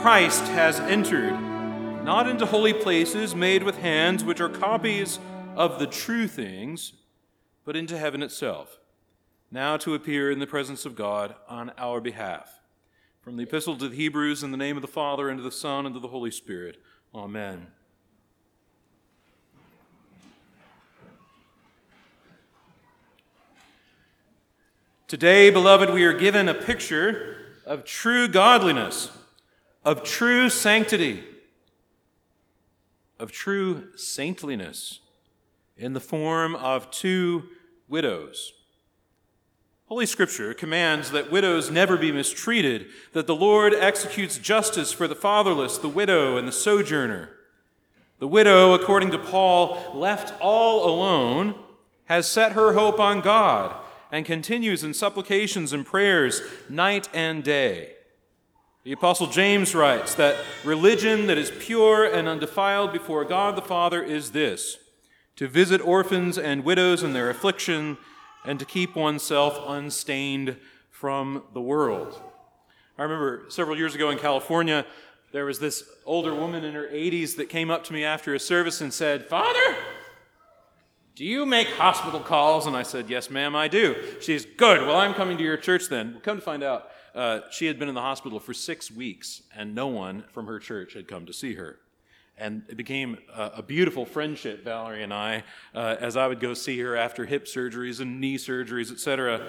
Christ has entered, not into holy places made with hands, which are copies of the true things, but into heaven itself, now to appear in the presence of God on our behalf. From the Epistle to the Hebrews, in the name of the Father, and of the Son, and of the Holy Spirit. Amen. Today, beloved, we are given a picture of true godliness, of true sanctity, of true saintliness in the form of two widows. Holy Scripture commands that widows never be mistreated, that the Lord executes justice for the fatherless, the widow, and the sojourner. The widow, according to Paul, left all alone, has set her hope on God and continues in supplications and prayers night and day. The Apostle James writes that religion that is pure and undefiled before God the Father is this to visit orphans and widows in their affliction and to keep oneself unstained from the world. I remember several years ago in California, there was this older woman in her 80s that came up to me after a service and said, Father, do you make hospital calls? And I said, Yes, ma'am, I do. She's good. Well, I'm coming to your church then. Come to find out, uh, she had been in the hospital for six weeks, and no one from her church had come to see her. And it became a, beautiful friendship, Valerie and I, uh, as I would go see her after hip surgeries and knee surgeries, etc.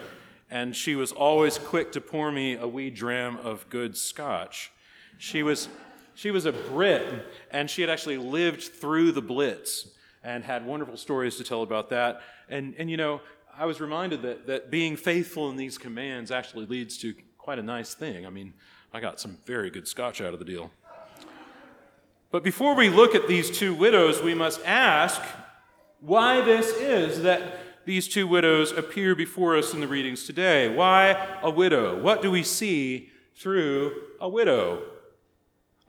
And she was always quick to pour me a wee dram of good scotch. She was, she was a Brit, and she had actually lived through the Blitz and had wonderful stories to tell about that. And, and you know, I was reminded that, that being faithful in these commands actually leads to quite a nice thing. I mean, I got some very good scotch out of the deal. But before we look at these two widows, we must ask why this is that these two widows appear before us in the readings today. Why a widow? What do we see through a widow?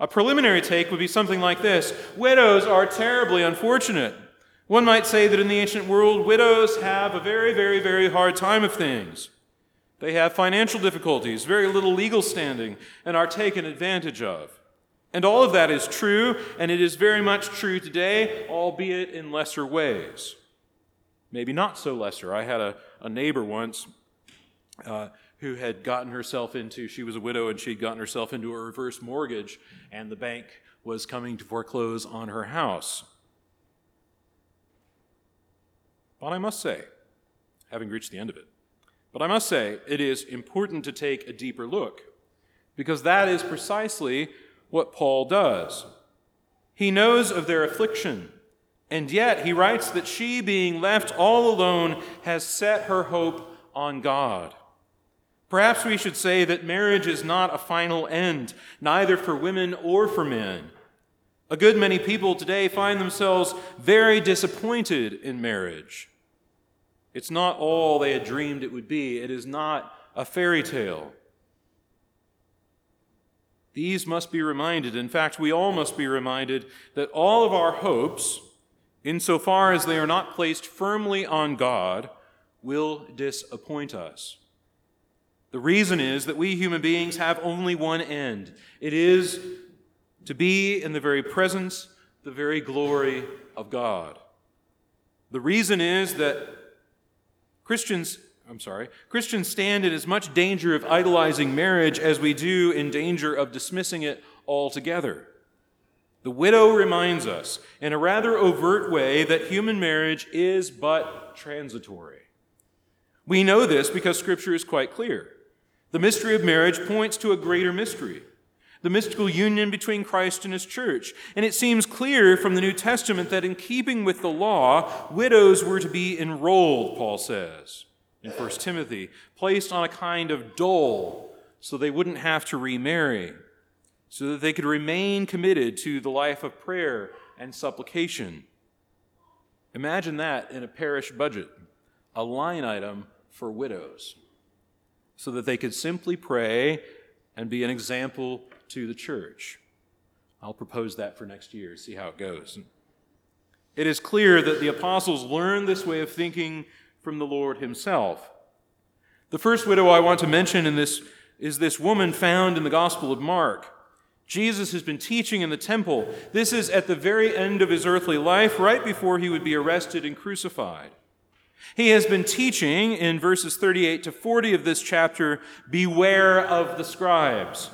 A preliminary take would be something like this Widows are terribly unfortunate. One might say that in the ancient world, widows have a very, very, very hard time of things. They have financial difficulties, very little legal standing, and are taken advantage of. And all of that is true, and it is very much true today, albeit in lesser ways. Maybe not so lesser. I had a, a neighbor once uh, who had gotten herself into, she was a widow, and she'd gotten herself into a reverse mortgage, and the bank was coming to foreclose on her house. But I must say, having reached the end of it, but I must say it is important to take a deeper look because that is precisely what Paul does. He knows of their affliction, and yet he writes that she, being left all alone, has set her hope on God. Perhaps we should say that marriage is not a final end, neither for women or for men. A good many people today find themselves very disappointed in marriage. It's not all they had dreamed it would be, it is not a fairy tale. These must be reminded. In fact, we all must be reminded that all of our hopes, insofar as they are not placed firmly on God, will disappoint us. The reason is that we human beings have only one end it is to be in the very presence, the very glory of God. The reason is that Christians, I'm sorry, Christians stand in as much danger of idolizing marriage as we do in danger of dismissing it altogether. The widow reminds us, in a rather overt way, that human marriage is but transitory. We know this because Scripture is quite clear. The mystery of marriage points to a greater mystery the mystical union between Christ and his church. And it seems clear from the New Testament that in keeping with the law, widows were to be enrolled, Paul says in 1 Timothy, placed on a kind of dole so they wouldn't have to remarry, so that they could remain committed to the life of prayer and supplication. Imagine that in a parish budget, a line item for widows, so that they could simply pray and be an example to the church. I'll propose that for next year, see how it goes. It is clear that the apostles learned this way of thinking from the Lord himself. The first widow I want to mention in this is this woman found in the Gospel of Mark. Jesus has been teaching in the temple. This is at the very end of his earthly life, right before he would be arrested and crucified. He has been teaching in verses 38 to 40 of this chapter beware of the scribes.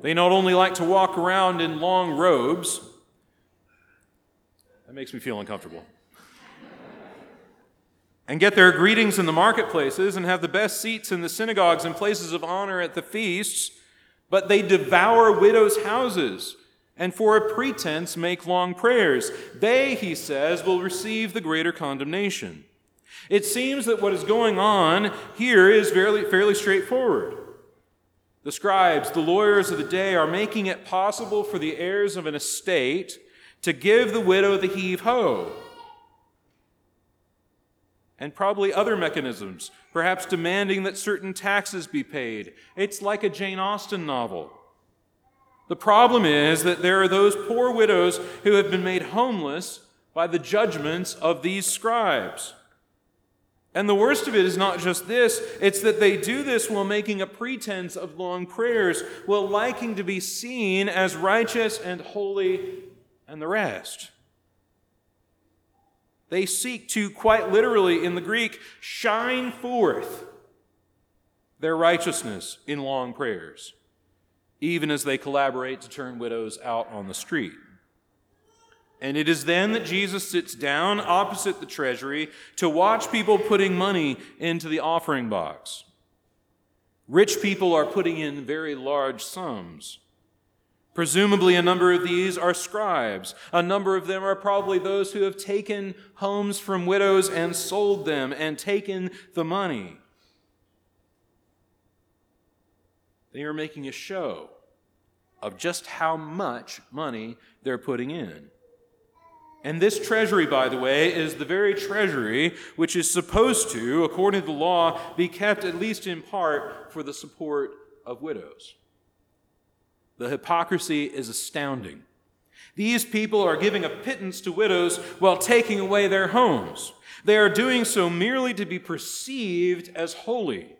They not only like to walk around in long robes, that makes me feel uncomfortable, and get their greetings in the marketplaces and have the best seats in the synagogues and places of honor at the feasts but they devour widows' houses and for a pretense make long prayers. They, he says, will receive the greater condemnation. It seems that what is going on here is fairly, fairly straightforward. The scribes, the lawyers of the day, are making it possible for the heirs of an estate to give the widow the heave ho and probably other mechanisms, perhaps demanding that certain taxes be paid. It's like a Jane Austen novel. The problem is that there are those poor widows who have been made homeless by the judgments of these scribes. And the worst of it is not just this, it's that they do this while making a pretense of long prayers, while liking to be seen as righteous and holy and the rest. They seek to, quite literally in the Greek, shine forth their righteousness in long prayers, even as they collaborate to turn widows out on the street. And it is then that Jesus sits down opposite the treasury to watch people putting money into the offering box. Rich people are putting in very large sums. Presumably, a number of these are scribes. A number of them are probably those who have taken homes from widows and sold them and taken the money. They are making a show of just how much money they're putting in. And this treasury, by the way, is the very treasury which is supposed to, according to the law, be kept at least in part for the support of widows. The hypocrisy is astounding. These people are giving a pittance to widows while taking away their homes. They are doing so merely to be perceived as holy,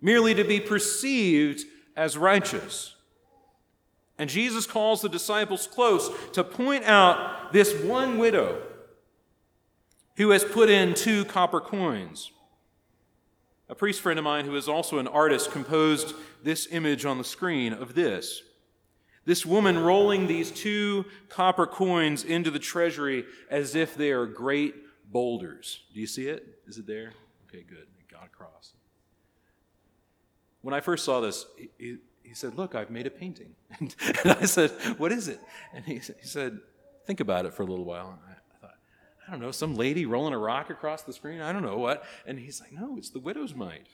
merely to be perceived as righteous. And Jesus calls the disciples close to point out this one widow who has put in two copper coins. A priest friend of mine, who is also an artist, composed this image on the screen of this. This woman rolling these two copper coins into the treasury as if they are great boulders. Do you see it? Is it there? Okay, good. It got across. When I first saw this, he, he said, Look, I've made a painting. And, and, I said, What is it? And he, he said, Think about it for a little while. And I, I thought, I don't know, some lady rolling a rock across the screen? I don't know what. And he's like, No, it's the widow's mite.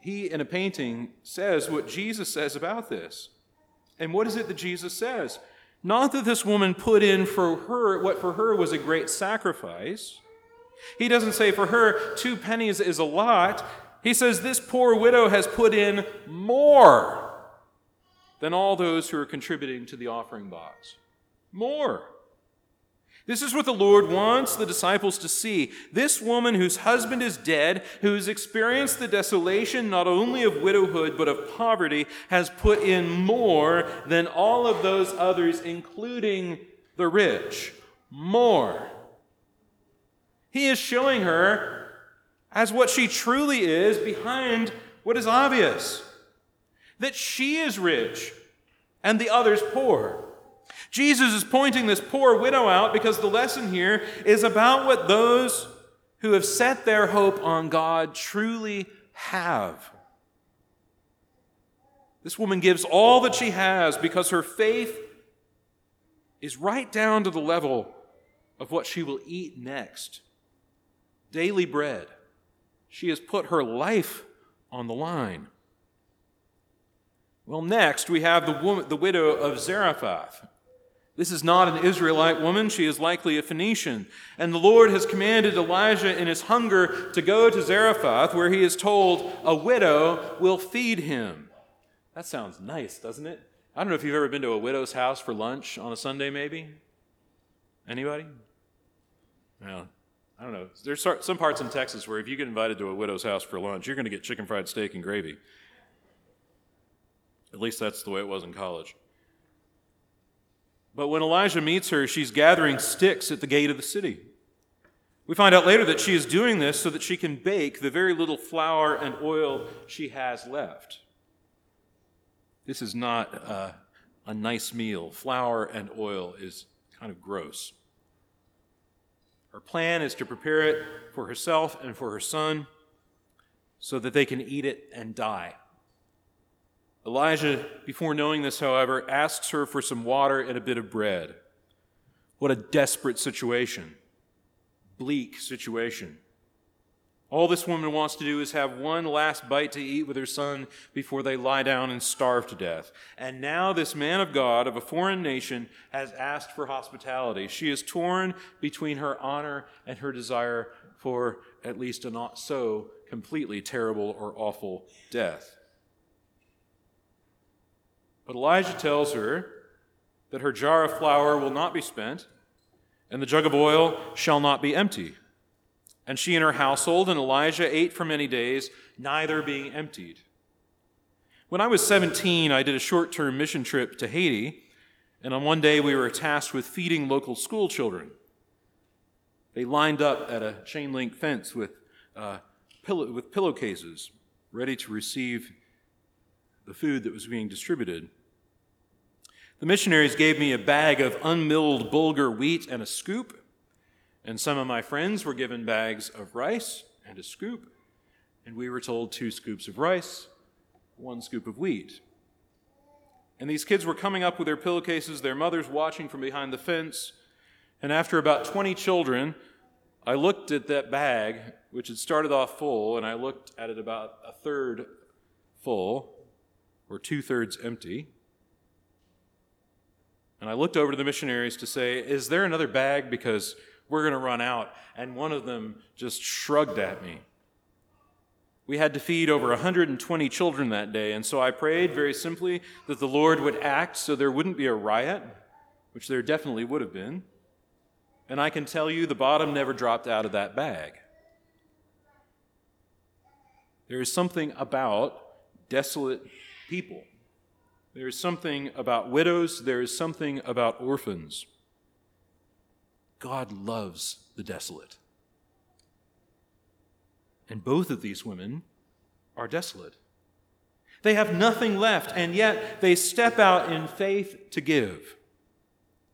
he, in a painting, says what Jesus says about this. And what is it that Jesus says? Not that this woman put in for her what for her was a great sacrifice. He doesn't say for her two pennies is a lot. He says this poor widow has put in more than all those who are contributing to the offering box. More. This is what the Lord wants the disciples to see. This woman whose husband is dead, who's experienced the desolation not only of widowhood but of poverty, has put in more than all of those others, including the rich. More. He is showing her as what she truly is behind what is obvious that she is rich and the others poor. Jesus is pointing this poor widow out because the lesson here is about what those who have set their hope on God truly have. This woman gives all that she has because her faith is right down to the level of what she will eat next daily bread. She has put her life on the line. Well, next we have the, woman, the widow of Zarephath. This is not an Israelite woman, she is likely a Phoenician. And the Lord has commanded Elijah in his hunger to go to Zarephath, where he is told a widow will feed him. That sounds nice, doesn't it? I don't know if you've ever been to a widow's house for lunch on a Sunday, maybe? Anybody? Well, I don't know. There's some parts in Texas where if you get invited to a widow's house for lunch, you're going to get chicken fried steak and gravy. At least that's the way it was in college. But when Elijah meets her, she's gathering sticks at the gate of the city. We find out later that she is doing this so that she can bake the very little flour and oil she has left. This is not a, a nice meal. Flour and oil is kind of gross. Her plan is to prepare it for herself and for her son so that they can eat it and die. Elijah, before knowing this, however, asks her for some water and a bit of bread. What a desperate situation, bleak situation. All this woman wants to do is have one last bite to eat with her son before they lie down and starve to death. And now, this man of God of a foreign nation has asked for hospitality. She is torn between her honor and her desire for at least a not so completely terrible or awful death. But Elijah tells her that her jar of flour will not be spent, and the jug of oil shall not be empty. And she and her household and Elijah ate for many days, neither being emptied. When I was 17, I did a short term mission trip to Haiti, and on one day we were tasked with feeding local school children. They lined up at a chain link fence with, uh, pillow, with pillowcases, ready to receive the food that was being distributed. The missionaries gave me a bag of unmilled bulgur wheat and a scoop and some of my friends were given bags of rice and a scoop, and we were told two scoops of rice, one scoop of wheat. And these kids were coming up with their pillowcases, their mothers watching from behind the fence. And after about 20 children, I looked at that bag, which had started off full, and I looked at it about a third full, or two thirds empty. And I looked over to the missionaries to say, Is there another bag? Because we're going to run out. And one of them just shrugged at me. We had to feed over 120 children that day, and so I prayed very simply that the Lord would act so there wouldn't be a riot, which there definitely would have been. And I can tell you the bottom never dropped out of that bag. There is something about desolate people. There is something about widows. There is something about orphans. God loves the desolate. And both of these women are desolate. They have nothing left, and yet they step out in faith to give,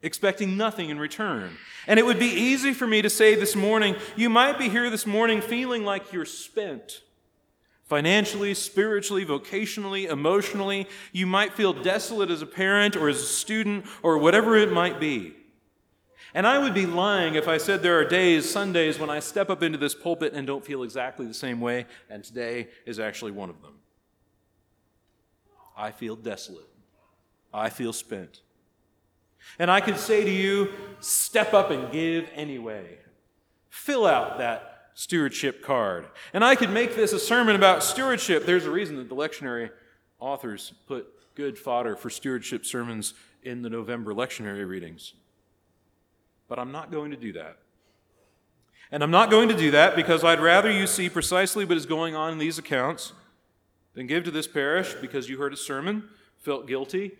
expecting nothing in return. And it would be easy for me to say this morning, you might be here this morning feeling like you're spent. Financially, spiritually, vocationally, emotionally, you might feel desolate as a parent or as a student or whatever it might be. And I would be lying if I said there are days, Sundays, when I step up into this pulpit and don't feel exactly the same way, and today is actually one of them. I feel desolate. I feel spent. And I could say to you, step up and give anyway. Fill out that stewardship card. And I could make this a sermon about stewardship. There's a reason that the lectionary authors put good fodder for stewardship sermons in the November lectionary readings. But I'm not going to do that. And I'm not going to do that because I'd rather you see precisely what is going on in these accounts than give to this parish because you heard a sermon, felt guilty,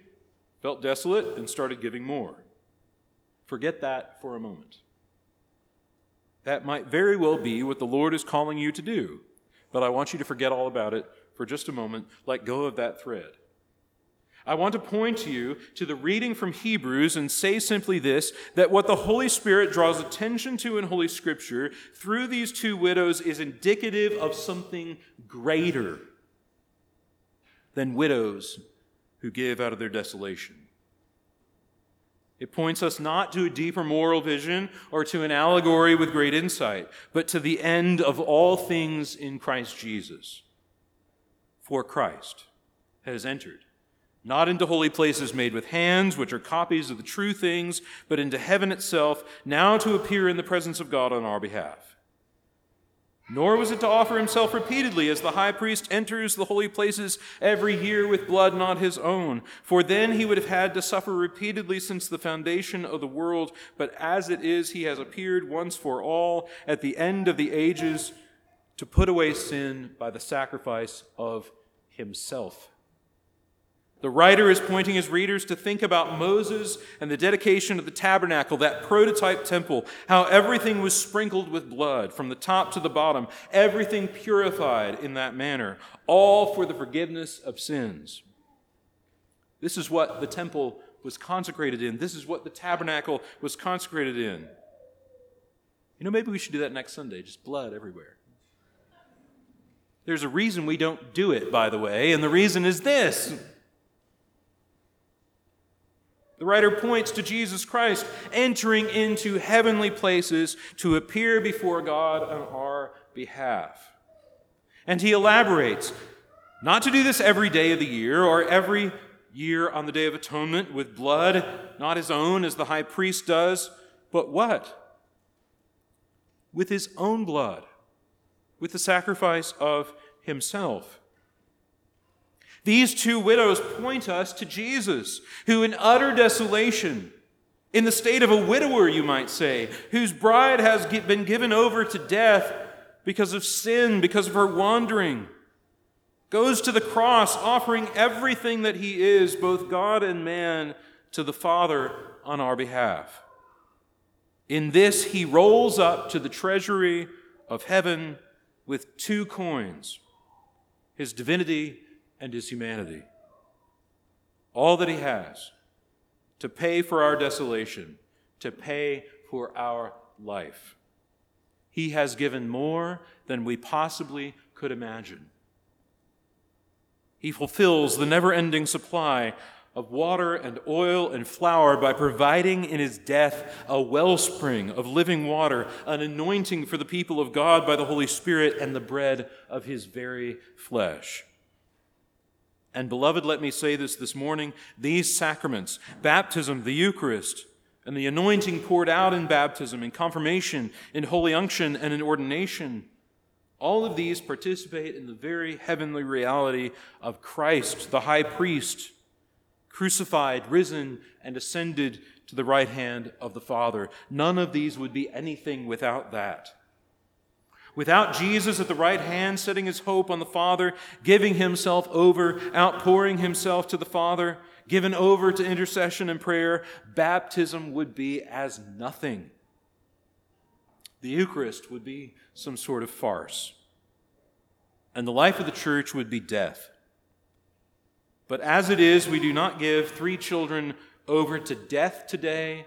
felt desolate, and started giving more. Forget that for a moment. That might very well be what the Lord is calling you to do, but I want you to forget all about it for just a moment. Let go of that thread. I want to point you to the reading from Hebrews and say simply this that what the Holy Spirit draws attention to in Holy Scripture through these two widows is indicative of something greater than widows who give out of their desolation. It points us not to a deeper moral vision or to an allegory with great insight, but to the end of all things in Christ Jesus. For Christ has entered not into holy places made with hands, which are copies of the true things, but into heaven itself, now to appear in the presence of God on our behalf. Nor was it to offer himself repeatedly as the high priest enters the holy places every year with blood not his own, for then he would have had to suffer repeatedly since the foundation of the world. But as it is, he has appeared once for all at the end of the ages to put away sin by the sacrifice of himself. The writer is pointing his readers to think about Moses and the dedication of the tabernacle, that prototype temple, how everything was sprinkled with blood from the top to the bottom, everything purified in that manner, all for the forgiveness of sins. This is what the temple was consecrated in. This is what the tabernacle was consecrated in. You know, maybe we should do that next Sunday, just blood everywhere. There's a reason we don't do it, by the way, and the reason is this. The writer points to Jesus Christ entering into heavenly places to appear before God on our behalf. And he elaborates not to do this every day of the year or every year on the Day of Atonement with blood, not his own as the high priest does, but what? With his own blood, with the sacrifice of himself. These two widows point us to Jesus, who in utter desolation, in the state of a widower, you might say, whose bride has been given over to death because of sin, because of her wandering, goes to the cross, offering everything that he is, both God and man, to the Father on our behalf. In this, he rolls up to the treasury of heaven with two coins his divinity and his humanity. All that he has to pay for our desolation, to pay for our life. He has given more than we possibly could imagine. He fulfills the never ending supply of water and oil and flour by providing in his death a wellspring of living water, an anointing for the people of God by the Holy Spirit, and the bread of his very flesh. And, beloved, let me say this this morning these sacraments, baptism, the Eucharist, and the anointing poured out in baptism, in confirmation, in holy unction, and in ordination, all of these participate in the very heavenly reality of Christ, the high priest, crucified, risen, and ascended to the right hand of the Father. None of these would be anything without that. Without Jesus at the right hand, setting his hope on the Father, giving himself over, outpouring himself to the Father, given over to intercession and prayer, baptism would be as nothing. The Eucharist would be some sort of farce. And the life of the church would be death. But as it is, we do not give three children over to death today,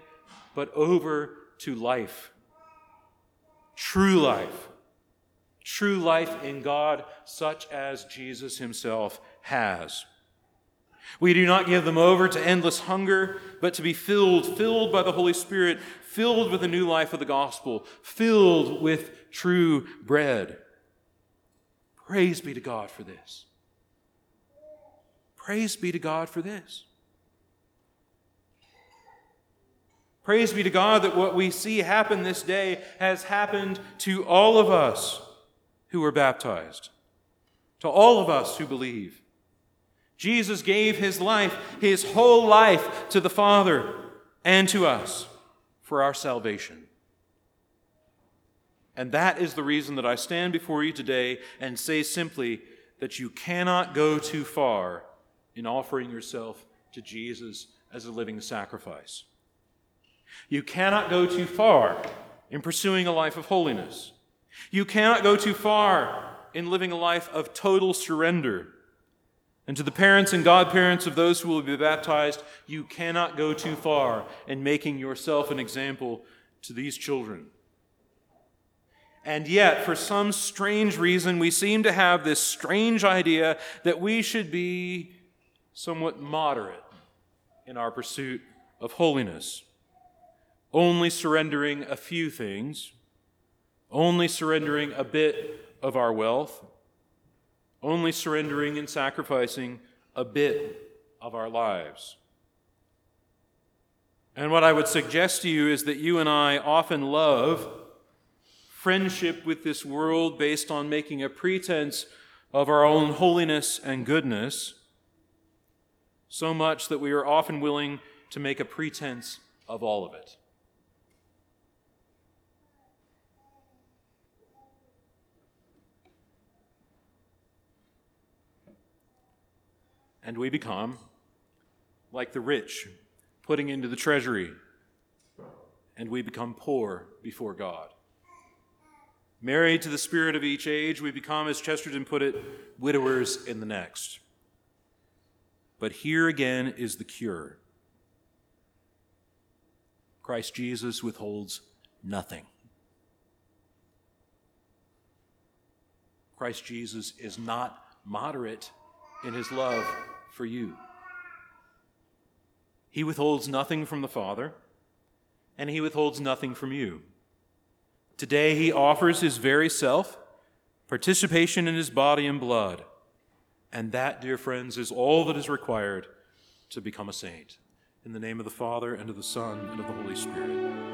but over to life. True life true life in God, such as Jesus himself has. We do not give them over to endless hunger, but to be filled, filled by the Holy Spirit, filled with the new life of the gospel, filled with true bread. Praise be to God for this. Praise be to God for this. Praise be to God that what we see happen this day has happened to all of us who were baptized, to all of us who believe. Jesus gave his life, his whole life, to the Father and to us for our salvation. And that is the reason that I stand before you today and say simply that you cannot go too far in offering yourself to Jesus as a living sacrifice. You cannot go too far in pursuing a life of holiness. You cannot go too far in living a life of total surrender. And to the parents and godparents of those who will be baptized, you cannot go too far in making yourself an example to these children. And yet, for some strange reason, we seem to have this strange idea that we should be somewhat moderate in our pursuit of holiness, only surrendering a few things only surrendering a bit of our wealth, only surrendering and sacrificing a bit of our lives. And what I would suggest to you is that you and I often love friendship with this world based on making a pretense of our own holiness and goodness, so much that we are often willing to make a pretense of all of it. And we become like the rich, putting into the treasury, and we become poor before God. Married to the spirit of each age, we become, as Chesterton put it, widowers in the next. But here again is the cure Christ Jesus withholds nothing. Christ Jesus is not moderate in his love for you. He withholds nothing from the Father, and he withholds nothing from you. Today, he offers his very self, participation in his body and blood. And that, dear friends, is all that is required to become a saint. In the name of the Father, and of the Son, and of the Holy Spirit.